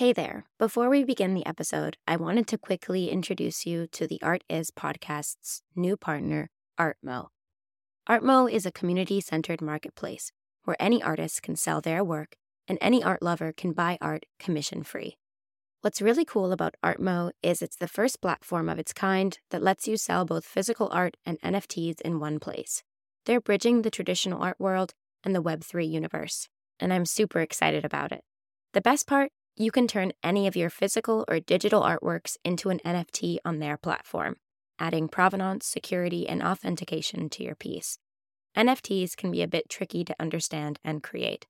Hey there. Before we begin the episode, I wanted to quickly introduce you to the Art Is podcast's new partner, Artmo. Artmo is a community centered marketplace where any artist can sell their work and any art lover can buy art commission free. What's really cool about Artmo is it's the first platform of its kind that lets you sell both physical art and NFTs in one place. They're bridging the traditional art world and the Web3 universe, and I'm super excited about it. The best part you can turn any of your physical or digital artworks into an NFT on their platform, adding provenance, security, and authentication to your piece. NFTs can be a bit tricky to understand and create,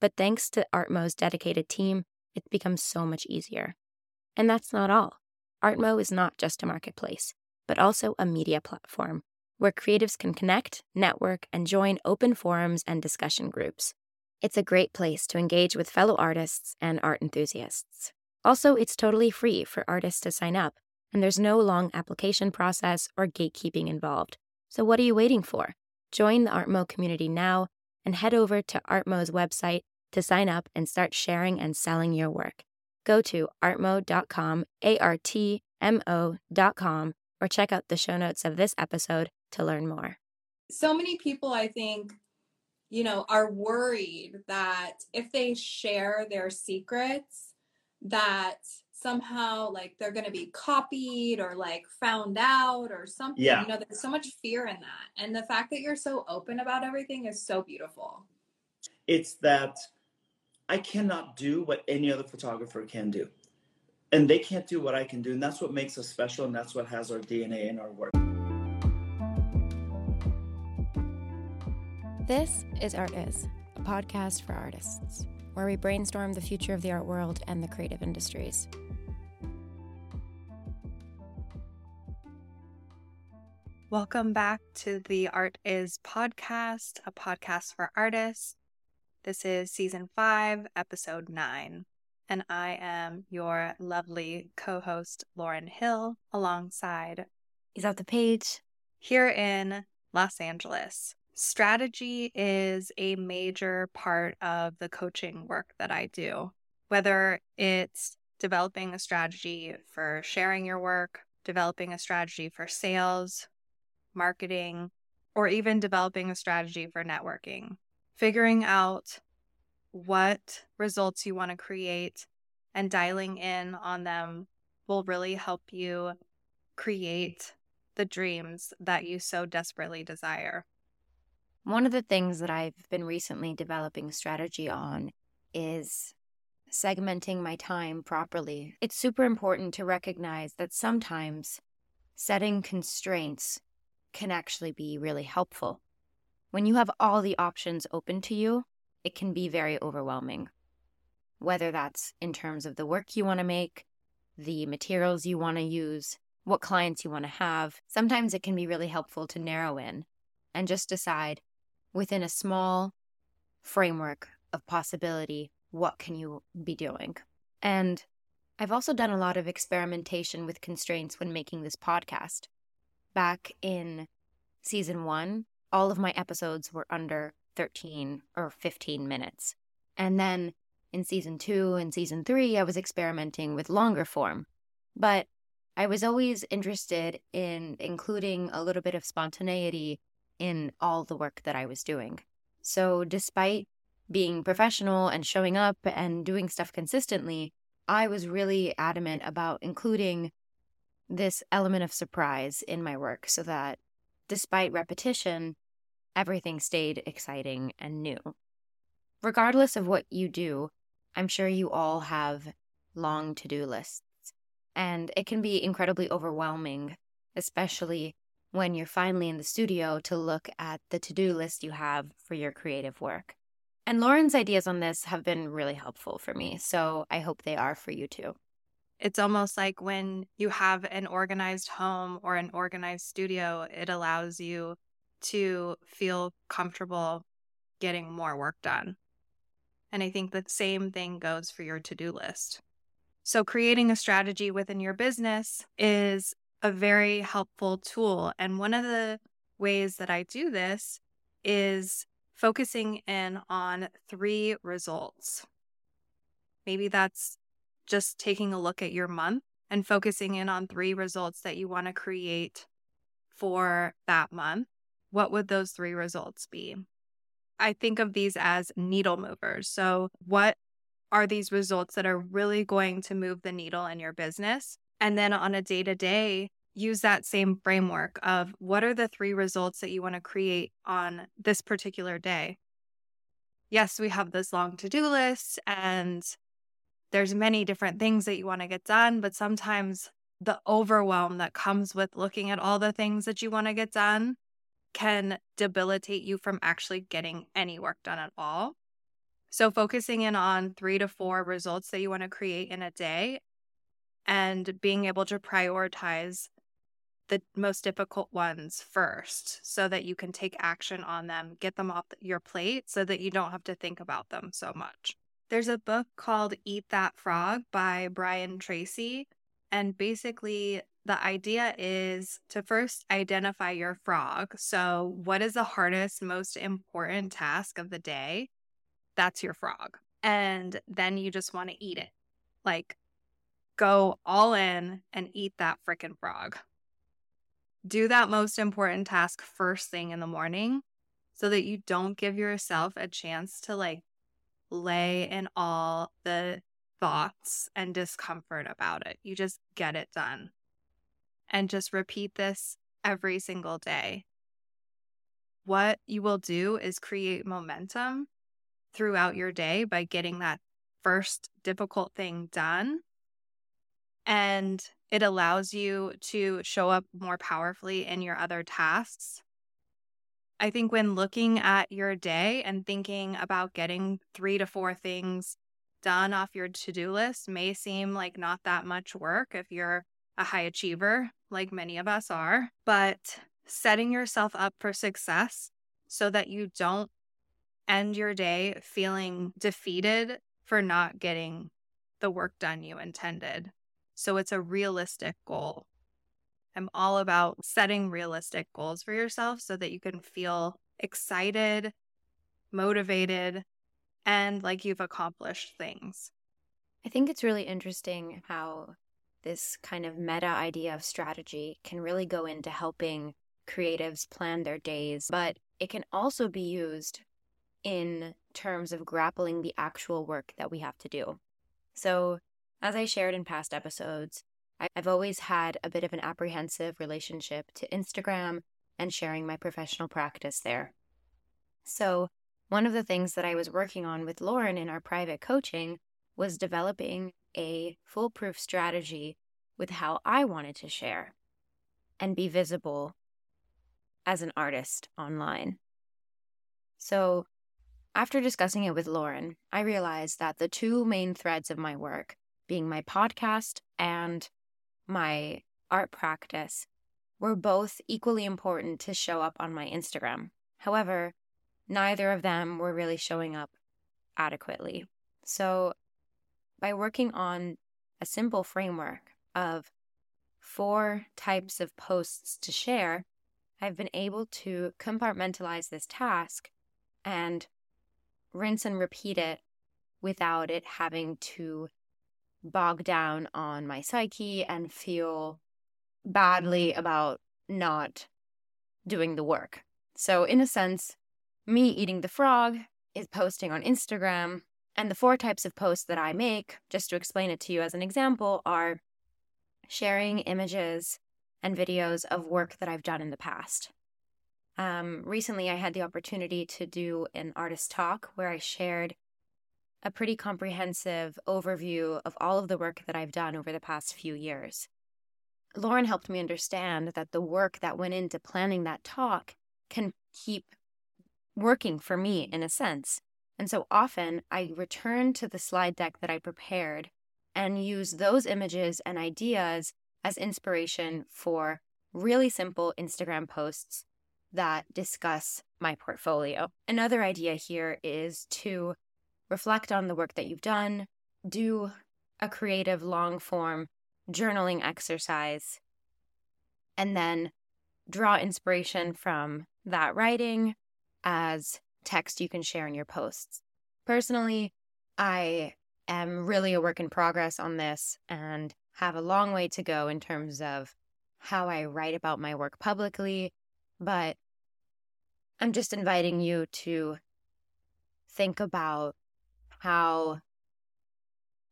but thanks to Artmo's dedicated team, it's become so much easier. And that's not all. Artmo is not just a marketplace, but also a media platform where creatives can connect, network, and join open forums and discussion groups. It's a great place to engage with fellow artists and art enthusiasts. Also, it's totally free for artists to sign up, and there's no long application process or gatekeeping involved. So, what are you waiting for? Join the Artmo community now and head over to Artmo's website to sign up and start sharing and selling your work. Go to artmo.com, A R T M O.com, or check out the show notes of this episode to learn more. So many people, I think, you know, are worried that if they share their secrets, that somehow like they're going to be copied or like found out or something. Yeah. You know, there's so much fear in that. And the fact that you're so open about everything is so beautiful. It's that I cannot do what any other photographer can do. And they can't do what I can do. And that's what makes us special. And that's what has our DNA in our work. This is Art Is, a podcast for artists, where we brainstorm the future of the art world and the creative industries. Welcome back to the Art Is podcast, a podcast for artists. This is season five, episode nine, and I am your lovely co host, Lauryn Hill, alongside Isotta Page? Here in Los Angeles. Strategy is a major part of the coaching work that I do, whether it's developing a strategy for sharing your work, developing a strategy for sales, marketing, or even developing a strategy for networking. Figuring out what results you want to create and dialing in on them will really help you create the dreams that you so desperately desire. One of the things that I've been recently developing strategy on is segmenting my time properly. It's super important to recognize that sometimes setting constraints can actually be really helpful. When you have all the options open to you, it can be very overwhelming. Whether that's in terms of the work you want to make, the materials you want to use, what clients you want to have, sometimes it can be really helpful to narrow in and just decide within a small framework of possibility, what can you be doing? And I've also done a lot of experimentation with constraints when making this podcast. Back in season one, all of my episodes were under 13 or 15 minutes. And then in season two and season three, I was experimenting with longer form. But I was always interested in including a little bit of spontaneity in all the work that I was doing. So, despite being professional and showing up and doing stuff consistently, I was really adamant about including this element of surprise in my work so that despite repetition, everything stayed exciting and new. Regardless of what you do, I'm sure you all have long to do lists, and it can be incredibly overwhelming, especially when you're finally in the studio to look at the to do list you have for your creative work. And Lauryn's ideas on this have been really helpful for me, so I hope they are for you too. It's almost like when you have an organized home or an organized studio, it allows you to feel comfortable getting more work done. And I think the same thing goes for your to do list. So, creating a strategy within your business is a very helpful tool. And one of the ways that I do this is focusing in on three results. Maybe that's just taking a look at your month and focusing in on three results that you want to create for that month, what would those three results be? I think of these as needle movers. So, what are these results that are really going to move the needle in your business? And then on a day to day, use that same framework of what are the three results that you want to create on this particular day. Yes, we have this long to do list and there's many different things that you want to get done, but sometimes the overwhelm that comes with looking at all the things that you want to get done can debilitate you from actually getting any work done at all. So, focusing in on three to four results that you want to create in a day and being able to prioritize the most difficult ones first so that you can take action on them, get them off your plate so that you don't have to think about them so much. There's a book called Eat That Frog by Brian Tracy. And basically, the idea is to first identify your frog. So, what is the hardest, most important task of the day? That's your frog. And then you just want to eat it. Like, go all in and eat that freaking frog. Do that most important task first thing in the morning so that you don't give yourself a chance to like lay in all the thoughts and discomfort about it. You just get it done. And just repeat this every single day. What you will do is create momentum throughout your day by getting that first difficult thing done and it allows you to show up more powerfully in your other tasks. I think when looking at your day and thinking about getting three to four things done off your to do list may seem like not that much work if you're a high achiever, like many of us are, but setting yourself up for success so that you don't end your day feeling defeated for not getting the work done you intended. So it's a realistic goal. I'm all about setting realistic goals for yourself so that you can feel excited, motivated, and like you've accomplished things. I think it's really interesting how this kind of meta idea of strategy can really go into helping creatives plan their days, but it can also be used in terms of grappling the actual work that we have to do. So, as I shared in past episodes, I've always had a bit of an apprehensive relationship to Instagram and sharing my professional practice there. So, one of the things that I was working on with Lauryn in our private coaching was developing a foolproof strategy with how I wanted to share and be visible as an artist online. So, after discussing it with Lauryn, I realized that the two main threads of my work being my podcast and my art practice were both equally important to show up on my Instagram. However, neither of them were really showing up adequately. So, by working on a simple framework of four types of posts to share, I've been able to compartmentalize this task and rinse and repeat it without it having to bog down on my psyche and feel badly about not doing the work. So, in a sense, me eating the frog is posting on Instagram. And the four types of posts that I make, just to explain it to you as an example, are sharing images and videos of work that I've done in the past. Um, recently, I had the opportunity to do an artist talk where I shared a pretty comprehensive overview of all of the work that I've done over the past few years. Lauryn helped me understand that the work that went into planning that talk can keep working for me in a sense. And so often I return to the slide deck that I prepared and use those images and ideas as inspiration for really simple Instagram posts that discuss my portfolio. Another idea here is to reflect on the work that you've done, do a creative long form journaling exercise, and then draw inspiration from that writing as text you can share in your posts. Personally, I am really a work in progress on this and have a long way to go in terms of how I write about my work publicly. But I'm just inviting you to think about how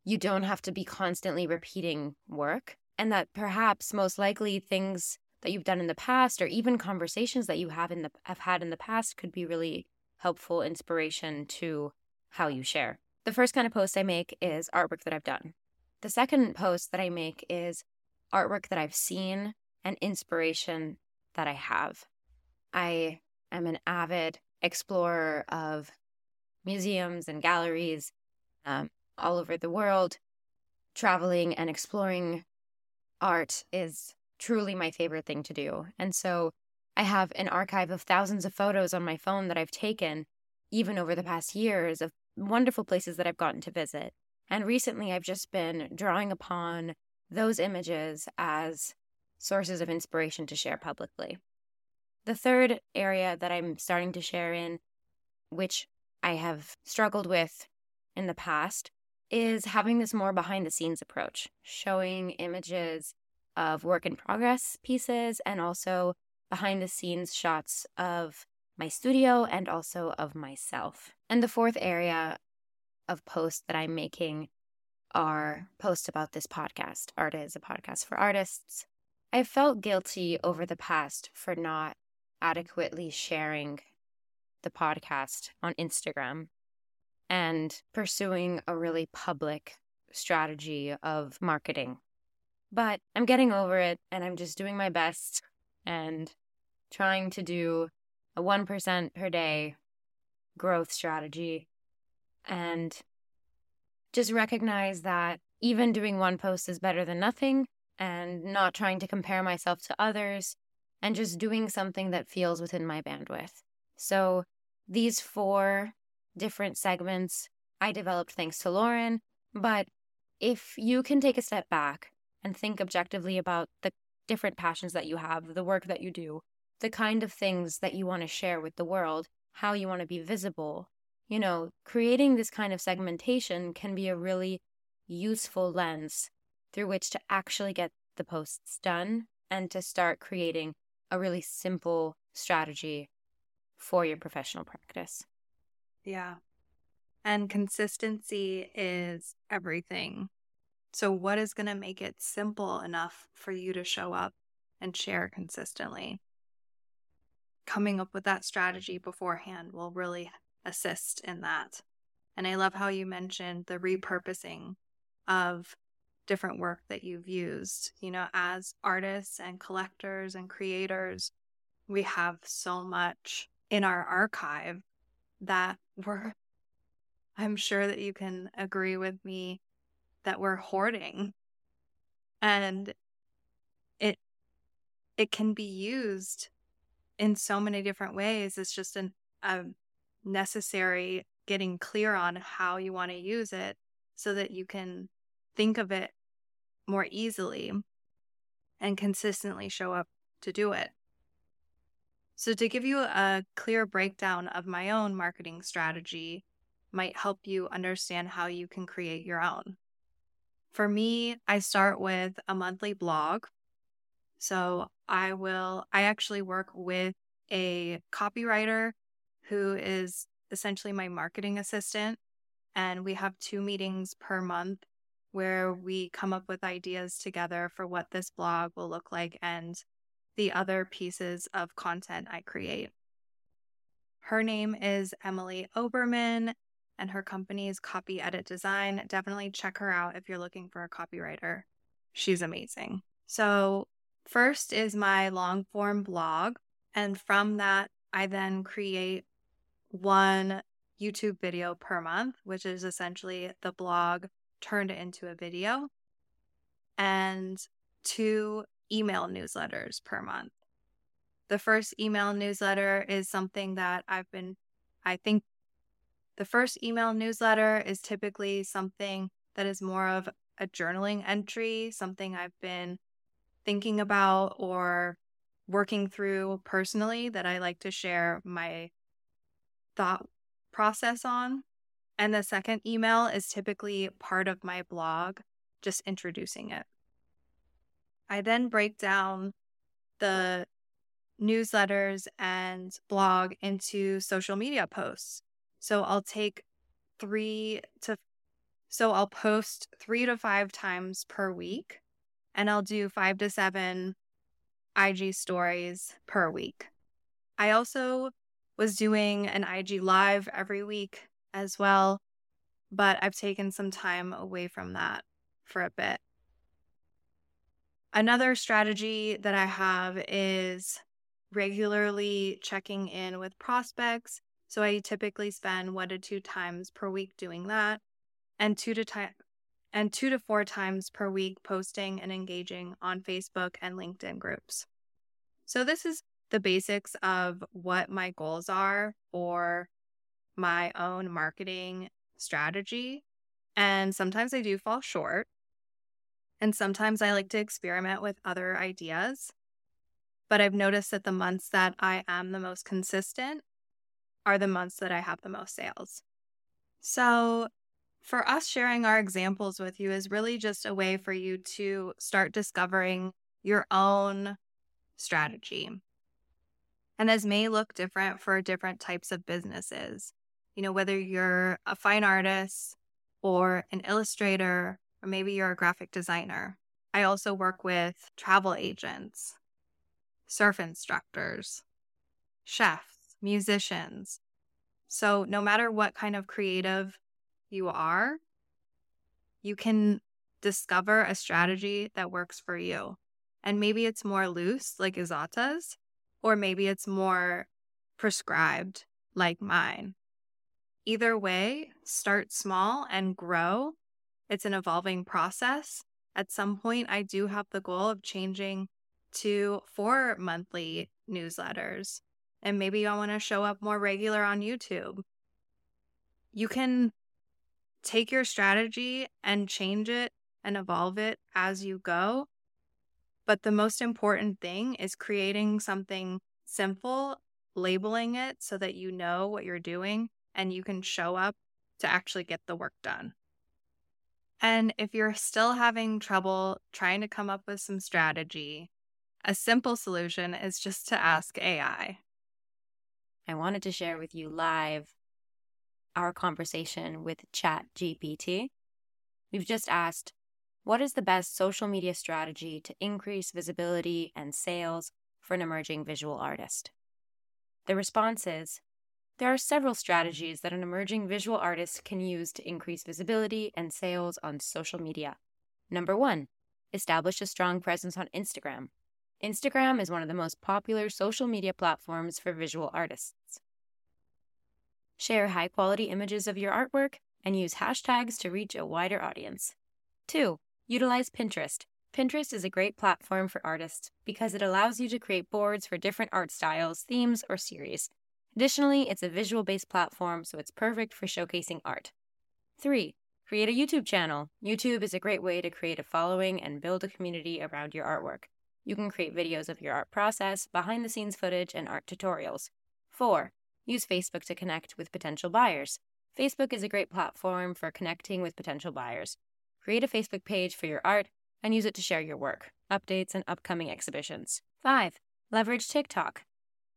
you don't have to be constantly repeating work, and that perhaps most likely things that you've done in the past or even conversations that you have in the have had in the past could be really helpful inspiration to how you share. The first kind of post I make is artwork that I've done. The second post that I make is artwork that I've seen and inspiration that I have. I am an avid explorer of museums and galleries, um, all over the world. Traveling and exploring art is truly my favorite thing to do. And so I have an archive of thousands of photos on my phone that I've taken, even over the past years, of wonderful places that I've gotten to visit. And recently I've just been drawing upon those images as sources of inspiration to share publicly. The third area that I'm starting to share in, which I have struggled with in the past, is having this more behind the scenes approach, showing images of work in progress pieces and also behind the scenes shots of my studio and also of myself. And the fourth area of posts that I'm making are posts about this podcast. Art is a podcast for artists. I felt guilty over the past for not adequately sharing the podcast on Instagram and pursuing a really public strategy of marketing. But I'm getting over it and I'm just doing my best and trying to do a 1% per day growth strategy and just recognize that even doing one post is better than nothing and not trying to compare myself to others and just doing something that feels within my bandwidth. So these four different segments I developed thanks to Lauryn. But if you can take a step back and think objectively about the different passions that you have, the work that you do, the kind of things that you want to share with the world, how you want to be visible, you know, creating this kind of segmentation can be a really useful lens through which to actually get the posts done and to start creating a really simple strategy for your professional practice. Yeah. And consistency is everything. So, what is going to make it simple enough for you to show up and share consistently? Coming up with that strategy beforehand will really assist in that. And I love how you mentioned the repurposing of different work that you've used. You know, as artists and collectors and creators, we have so much in our archive that we're, I'm sure that you can agree with me that we're hoarding. And it, it can be used in so many different ways. It's just an, a necessary getting clear on how you want to use it so that you can think of it more easily and consistently show up to do it. So, to give you a clear breakdown of my own marketing strategy, might help you understand how you can create your own. For me, I start with a monthly blog. So, I will, I actually work with a copywriter who is essentially my marketing assistant. And we have two meetings per month where we come up with ideas together for what this blog will look like and the other pieces of content I create. Her name is Emily Oberman, and her company is Copy Edit Design. Definitely check her out if you're looking for a copywriter. She's amazing. So, first is my long form blog. And from that, I then create one YouTube video per month, which is essentially the blog turned into a video, and two email newsletters per month. The first email newsletter is something that I've been, I think the first email newsletter is typically something that is more of a journaling entry, something I've been thinking about or working through personally that I like to share my thought process on. And the second email is typically part of my blog, just introducing it. I then break down the newsletters and blog into social media posts. So I'll take three to, so I'll post three to five times per week and I'll do five to seven IG stories per week. I also was doing an IG live every week as well, but I've taken some time away from that for a bit. Another strategy that I have is regularly checking in with prospects. So I typically spend one to two times per week doing that, and two to time and two to four times per week posting and engaging on Facebook and LinkedIn groups. So this is the basics of what my goals are for my own marketing strategy. And sometimes I do fall short. And sometimes I like to experiment with other ideas. But I've noticed that the months that I am the most consistent are the months that I have the most sales. So, for us sharing our examples with you is really just a way for you to start discovering your own strategy. And this may look different for different types of businesses. You know, whether you're a fine artist or an illustrator, or maybe you're a graphic designer. I also work with travel agents, surf instructors, chefs, musicians. So, no matter what kind of creative you are, you can discover a strategy that works for you. And maybe it's more loose, like Isotta's, or maybe it's more prescribed, like mine. Either way, start small and grow. It's an evolving process. At some point, I do have the goal of changing to four monthly newsletters. And maybe I want to show up more regular on YouTube. You can take your strategy and change it and evolve it as you go. But the most important thing is creating something simple, labeling it so that you know what you're doing and you can show up to actually get the work done. And if you're still having trouble trying to come up with some strategy, a simple solution is just to ask AI. I wanted to share with you live our conversation with ChatGPT. We've just asked, what is the best social media strategy to increase visibility and sales for an emerging visual artist? The response is there are several strategies that an emerging visual artist can use to increase visibility and sales on social media. Number one, establish a strong presence on Instagram. Instagram is one of the most popular social media platforms for visual artists. Share high quality images of your artwork and use hashtags to reach a wider audience. 2. Utilize Pinterest. Pinterest is a great platform for artists because it allows you to create boards for different art styles, themes, or series. Additionally, it's a visual based platform, so it's perfect for showcasing art. 3. Create a YouTube channel. YouTube is a great way to create a following and build a community around your artwork. You can create videos of your art process, behind the scenes footage, and art tutorials. 4. Use Facebook to connect with potential buyers. Facebook is a great platform for connecting with potential buyers. Create a Facebook page for your art and use it to share your work, updates, and upcoming exhibitions. 5. Leverage TikTok.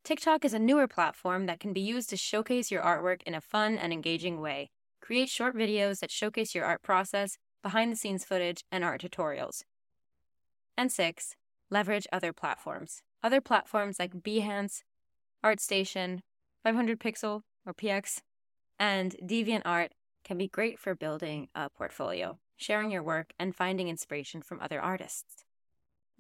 TikTok is a newer platform that can be used to showcase your artwork in a fun and engaging way. Create short videos that showcase your art process, behind the scenes footage, and art tutorials. And 6. Leverage other platforms. Other platforms like Behance, ArtStation, 500 Pixel or PX, and DeviantArt can be great for building a portfolio sharing your work, and finding inspiration from other artists.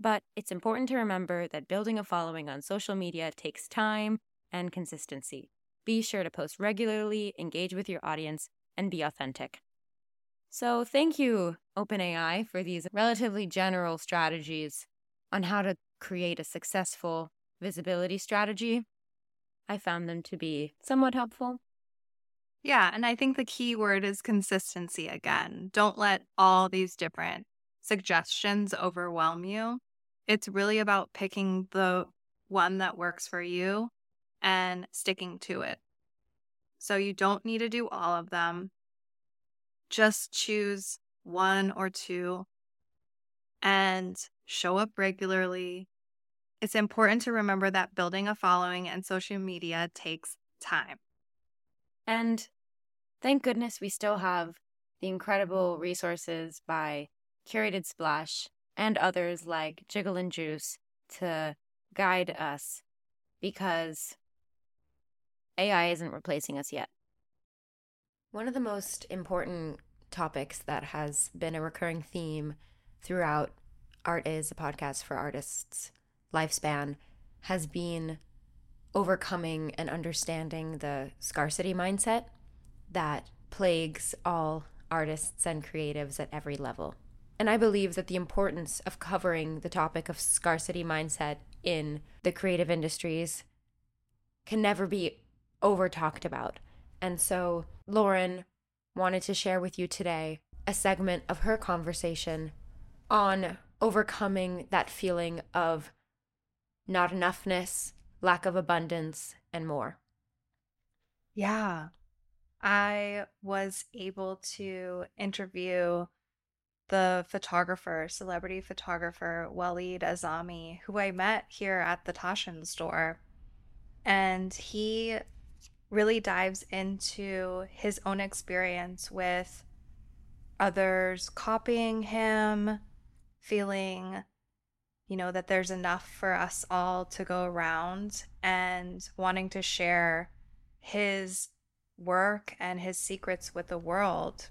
But it's important to remember that building a following on social media takes time and consistency. Be sure to post regularly, engage with your audience, and be authentic. So, thank you, OpenAI, for these relatively general strategies on how to create a successful visibility strategy. I found them to be somewhat helpful. Yeah. And I think the key word is consistency again. Don't let all these different suggestions overwhelm you. It's really about picking the one that works for you and sticking to it. So you don't need to do all of them. just choose one or two and show up regularly. It's important to remember that building a following and social media takes time. And thank goodness we still have the incredible resources by Curated Splash and others like Jiggle and Juice to guide us because AI isn't replacing us yet. One of the most important topics that has been a recurring theme throughout Art is a podcast for artists lifespan has been overcoming and understanding the scarcity mindset that plagues all artists and creatives at every level. And I believe that the importance of covering the topic of scarcity mindset in the creative industries can never be over talked about. And so Lauryn wanted to share with you today a segment of her conversation on overcoming that feeling of not enoughness, lack of abundance, and more. Yeah. I was able to interview the photographer, celebrity photographer Walid Azami, who I met here at the Taschen store. And he really dives into his own experience with others copying him, feeling, you know, that there's enough for us all to go around and wanting to share his work and his secrets with the world.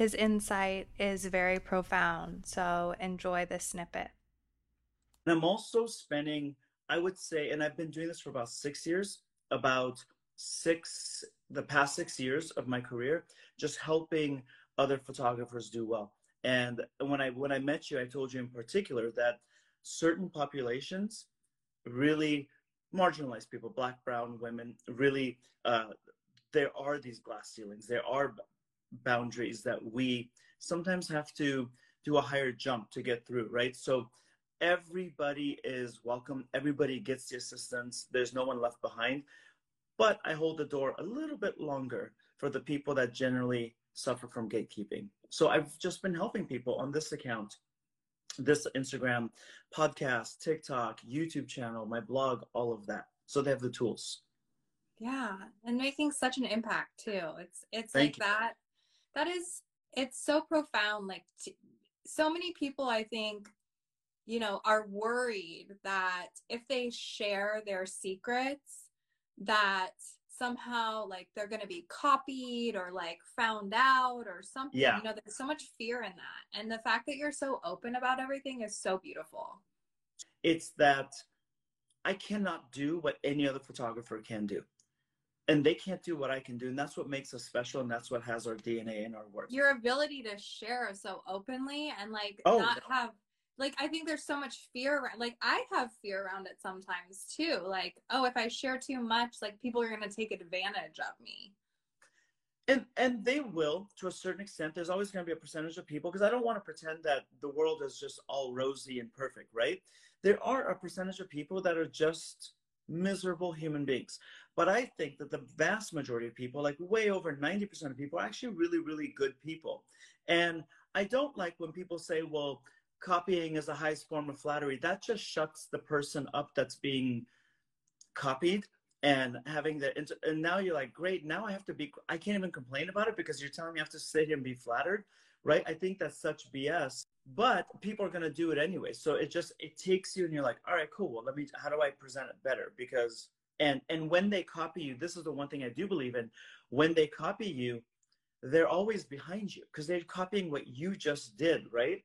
His insight is very profound, so enjoy this snippet. And I'm also spending, I would say, and I've been doing this for about six years, about six, the past six years of my career, just helping other photographers do well. And when I when I met you, I told you in particular that certain populations really marginalized people, black, brown, women, really uh, there are these glass ceilings. There are boundaries that we sometimes have to do a higher jump to get through, right? So everybody is welcome. Everybody gets the assistance. There's no one left behind. But I hold the door a little bit longer for the people that generally suffer from gatekeeping. So I've just been helping people on this account, this Instagram, podcast, TikTok, YouTube channel, my blog, all of that. So they have the tools. Yeah, and making such an impact too. It's it's Thank like you. that. That is it's so profound. Like t- so many people, I think, you know, are worried that if they share their secrets, that somehow like they're going to be copied or like found out or something. Yeah. You know, there's so much fear in that, and the fact that you're so open about everything is so beautiful. It's that I cannot do what any other photographer can do. And they can't do what I can do. And that's what makes us special. And that's what has our DNA in our work. your ability to share so openly and like Oh, not no. have like i think there's so much fear around like i have fear around it sometimes too like oh if i share too much like people are going to take advantage of me and and they will to a certain extent there's always going to be a percentage of people because i don't want to pretend that the world is just all rosy and perfect right there are a percentage of people that are just miserable human beings. But i think that the vast majority of people like way over 90% of people are actually really really good people. And i don't like when people say well copying is the highest form of flattery. That just shuts the person up that's being copied and having the and now you're like great now i have to be i can't even complain about it because you're telling me i have to sit here and be flattered right? I think that's such bs but people are going to do it anyway. So it just it takes you and you're like all right cool. Well let me how do i present it better? Because and and when they copy you this is the one thing i do believe in when they copy you they're always behind you because they're copying what you just did right?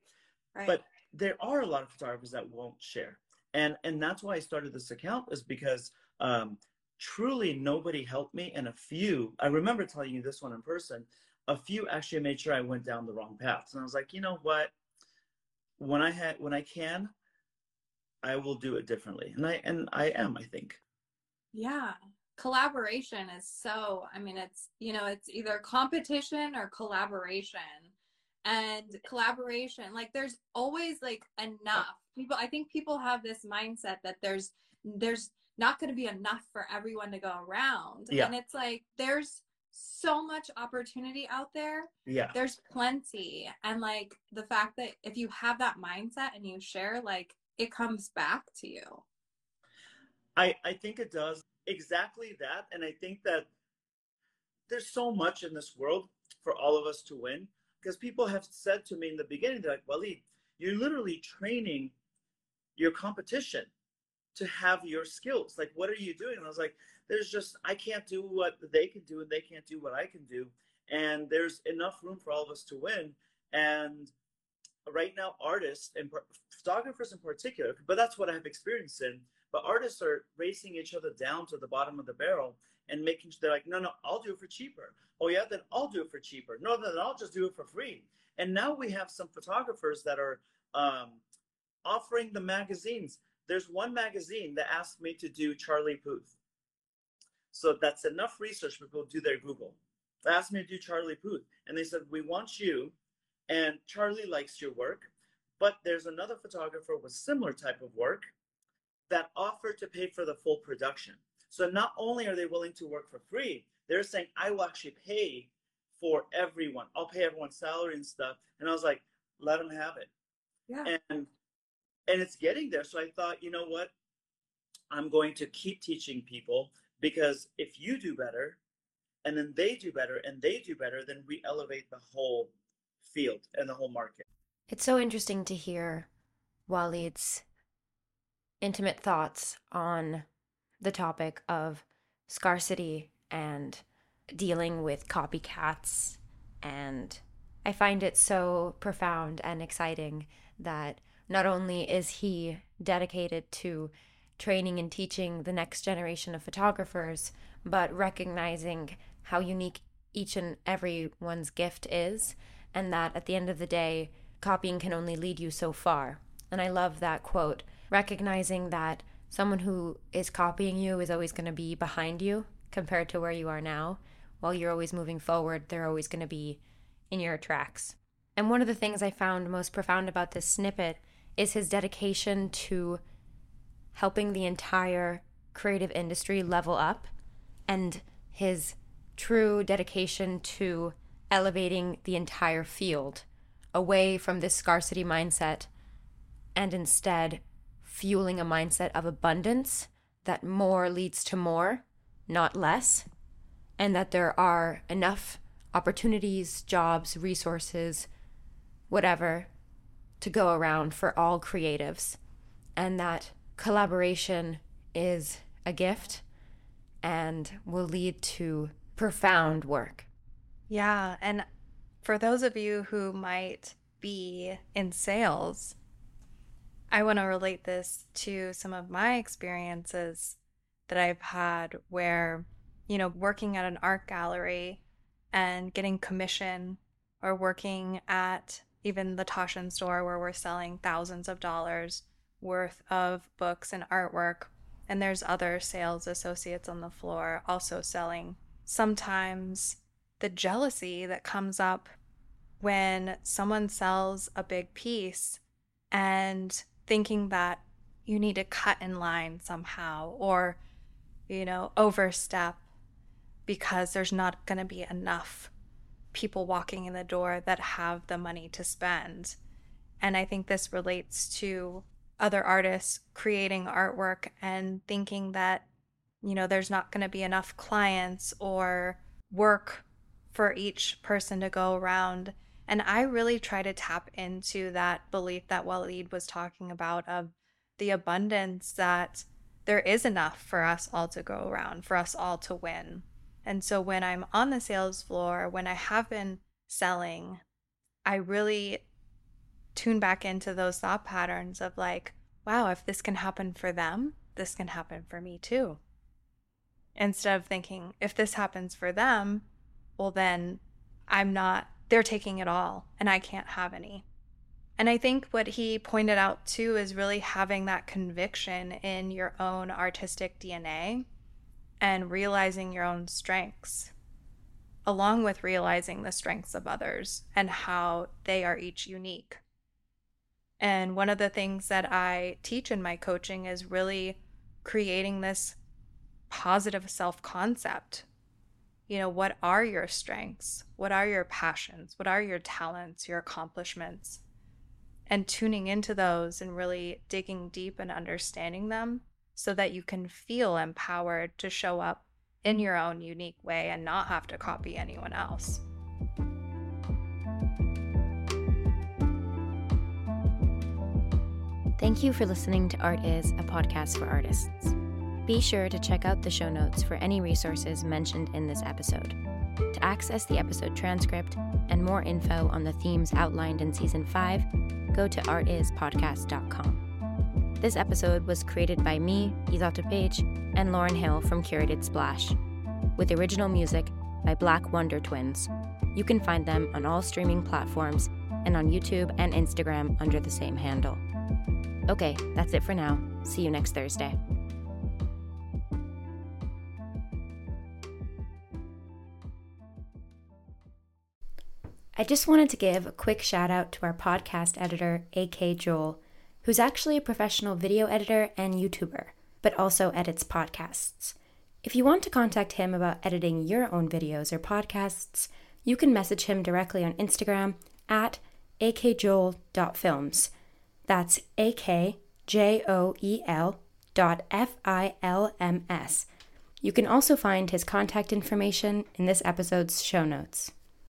Right. But there are a lot of photographers that won't share. And and that's why i started this account is because um, truly nobody helped me and a few i remember telling you this one in person a few actually made sure i went down the wrong path. And i was like you know what when i had when i can i will do it differently. And i and i am i think. Yeah. Collaboration is so i mean it's you know it's either competition or collaboration. And collaboration like there's always like enough. People i think people have this mindset that there's there's not going to be enough for everyone to go around. Yeah. and it's like there's so much opportunity out there. Yeah. There's plenty. And like the fact that if you have that mindset and you share, like it comes back to you. I, I think it does exactly that. And I think that there's so much in this world for all of us to win. Because people have said to me in the beginning, they're like, Walid, you're literally training your competition to have your skills. Like, what are you doing? And I was like, there's just, I can't do what they can do and they can't do what I can do. And there's enough room for all of us to win. And right now, artists and photographers in particular, but that's what I've experienced in, but artists are racing each other down to the bottom of the barrel and making sure they're like, no, no, I'll do it for cheaper. Oh, yeah, then I'll do it for cheaper. No, then I'll just do it for free. And now we have some photographers that are um, offering the magazines. There's one magazine that asked me to do Charlie Puth. So that's enough research people do their Google. They asked me to do Charlie Puth. And they said, We want you. And Charlie likes your work. But there's another photographer with similar type of work that offered to pay for the full production. So not only are they willing to work for free, they're saying, I will actually pay for everyone. I'll pay everyone's salary and stuff. And I was like, let them have it. Yeah. And and it's getting there. So I thought, you know what? I'm going to keep teaching people because if you do better and then they do better and they do better, then we elevate the whole field and the whole market. It's so interesting to hear Walid's intimate thoughts on the topic of scarcity and dealing with copycats. And I find it so profound and exciting that not only is he dedicated to training and teaching the next generation of photographers, but recognizing how unique each and every one's gift is, and that at the end of the day, copying can only lead you so far. And I love that quote, recognizing that someone who is copying you is always going to be behind you compared to where you are now. While you're always moving forward, they're always going to be in your tracks. And one of the things I found most profound about this snippet is his dedication to helping the entire creative industry level up and his true dedication to elevating the entire field away from this scarcity mindset and instead fueling a mindset of abundance that more leads to more, not less, and that there are enough opportunities, jobs, resources, whatever to go around for all creatives, and that collaboration is a gift and will lead to profound work. Yeah. And for those of you who might be in sales, I want to relate this to some of my experiences that I've had where, you know, working at an art gallery and getting commission or working at even the Taschen store where we're selling thousands of dollars worth of books and artwork. And there's other sales associates on the floor also selling. Sometimes the jealousy that comes up when someone sells a big piece and thinking that you need to cut in line somehow or, you know, overstep because there's not going to be enough people walking in the door that have the money to spend. And I think this relates to other artists creating artwork and thinking that, you know, there's not going to be enough clients or work for each person to go around. And I really try to tap into that belief that Walid was talking about of the abundance that there is enough for us all to go around, for us all to win. And so when I'm on the sales floor, when I have been selling, I really tune back into those thought patterns of like, wow, if this can happen for them, this can happen for me too. Instead of thinking, if this happens for them, well, then I'm not, they're taking it all and I can't have any. And I think what he pointed out too is really having that conviction in your own artistic DNA and realizing your own strengths, along with realizing the strengths of others and how they are each unique. And one of the things that I teach in my coaching is really creating this positive self concept you know, what are your strengths? What are your passions? What are your talents, your accomplishments? And tuning into those and really digging deep and understanding them so that you can feel empowered to show up in your own unique way and not have to copy anyone else. Thank you for listening to Art Is, a podcast for artists. Be sure to check out the show notes for any resources mentioned in this episode. To access the episode transcript and more info on the themes outlined in season 5, go to artispodcast.com. This episode was created by me, Isotta Page, and Lauryn Hill from Curated Splash, with original music by Black Wonder Twins. You can find them on all streaming platforms and on YouTube and Instagram under the same handle. Okay, that's it for now. See you next Thursday. I just wanted to give a quick shout out to our podcast editor, AK Joel, who's actually a professional video editor and YouTuber, but also edits podcasts. If you want to contact him about editing your own videos or podcasts, you can message him directly on Instagram at akjoel.films. That's A K J O E L dot F I L M S. You can also find his contact information in this episode's show notes.